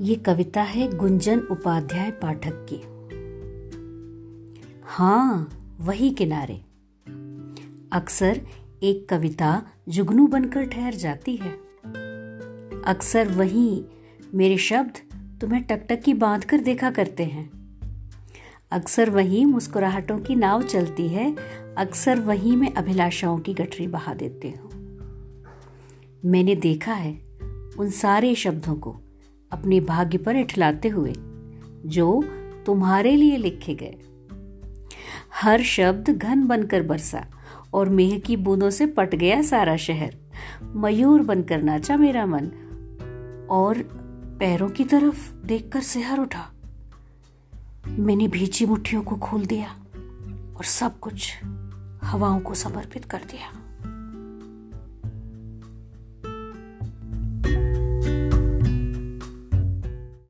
ये कविता है गुंजन उपाध्याय पाठक की। हाँ वही किनारे। अक्सर एक कविता जुगनू बनकर ठहर जाती है। अक्सर वही मेरे शब्द तुम्हें टकटकी बाँध कर देखा करते हैं। अक्सर वही मुस्कुराहटों की नाव चलती है। अक्सर वही मैं अभिलाषाओं की गठरी बहा देती हूँ। मैंने देखा है उन सारे शब्दों को। अपने भाग्य पर इठलाते हुए, जो तुम्हारे लिए लिखे गए। हर शब्द घन बनकर बरसा, और मेह की बूंदों से पट गया सारा शहर। मयूर बनकर नाचा मेरा मन, और पैरों की तरफ़ देखकर सिहर उठा। मैंने भीची मुट्ठियों को खोल दिया, और सब कुछ हवाओं को समर्पित कर दिया।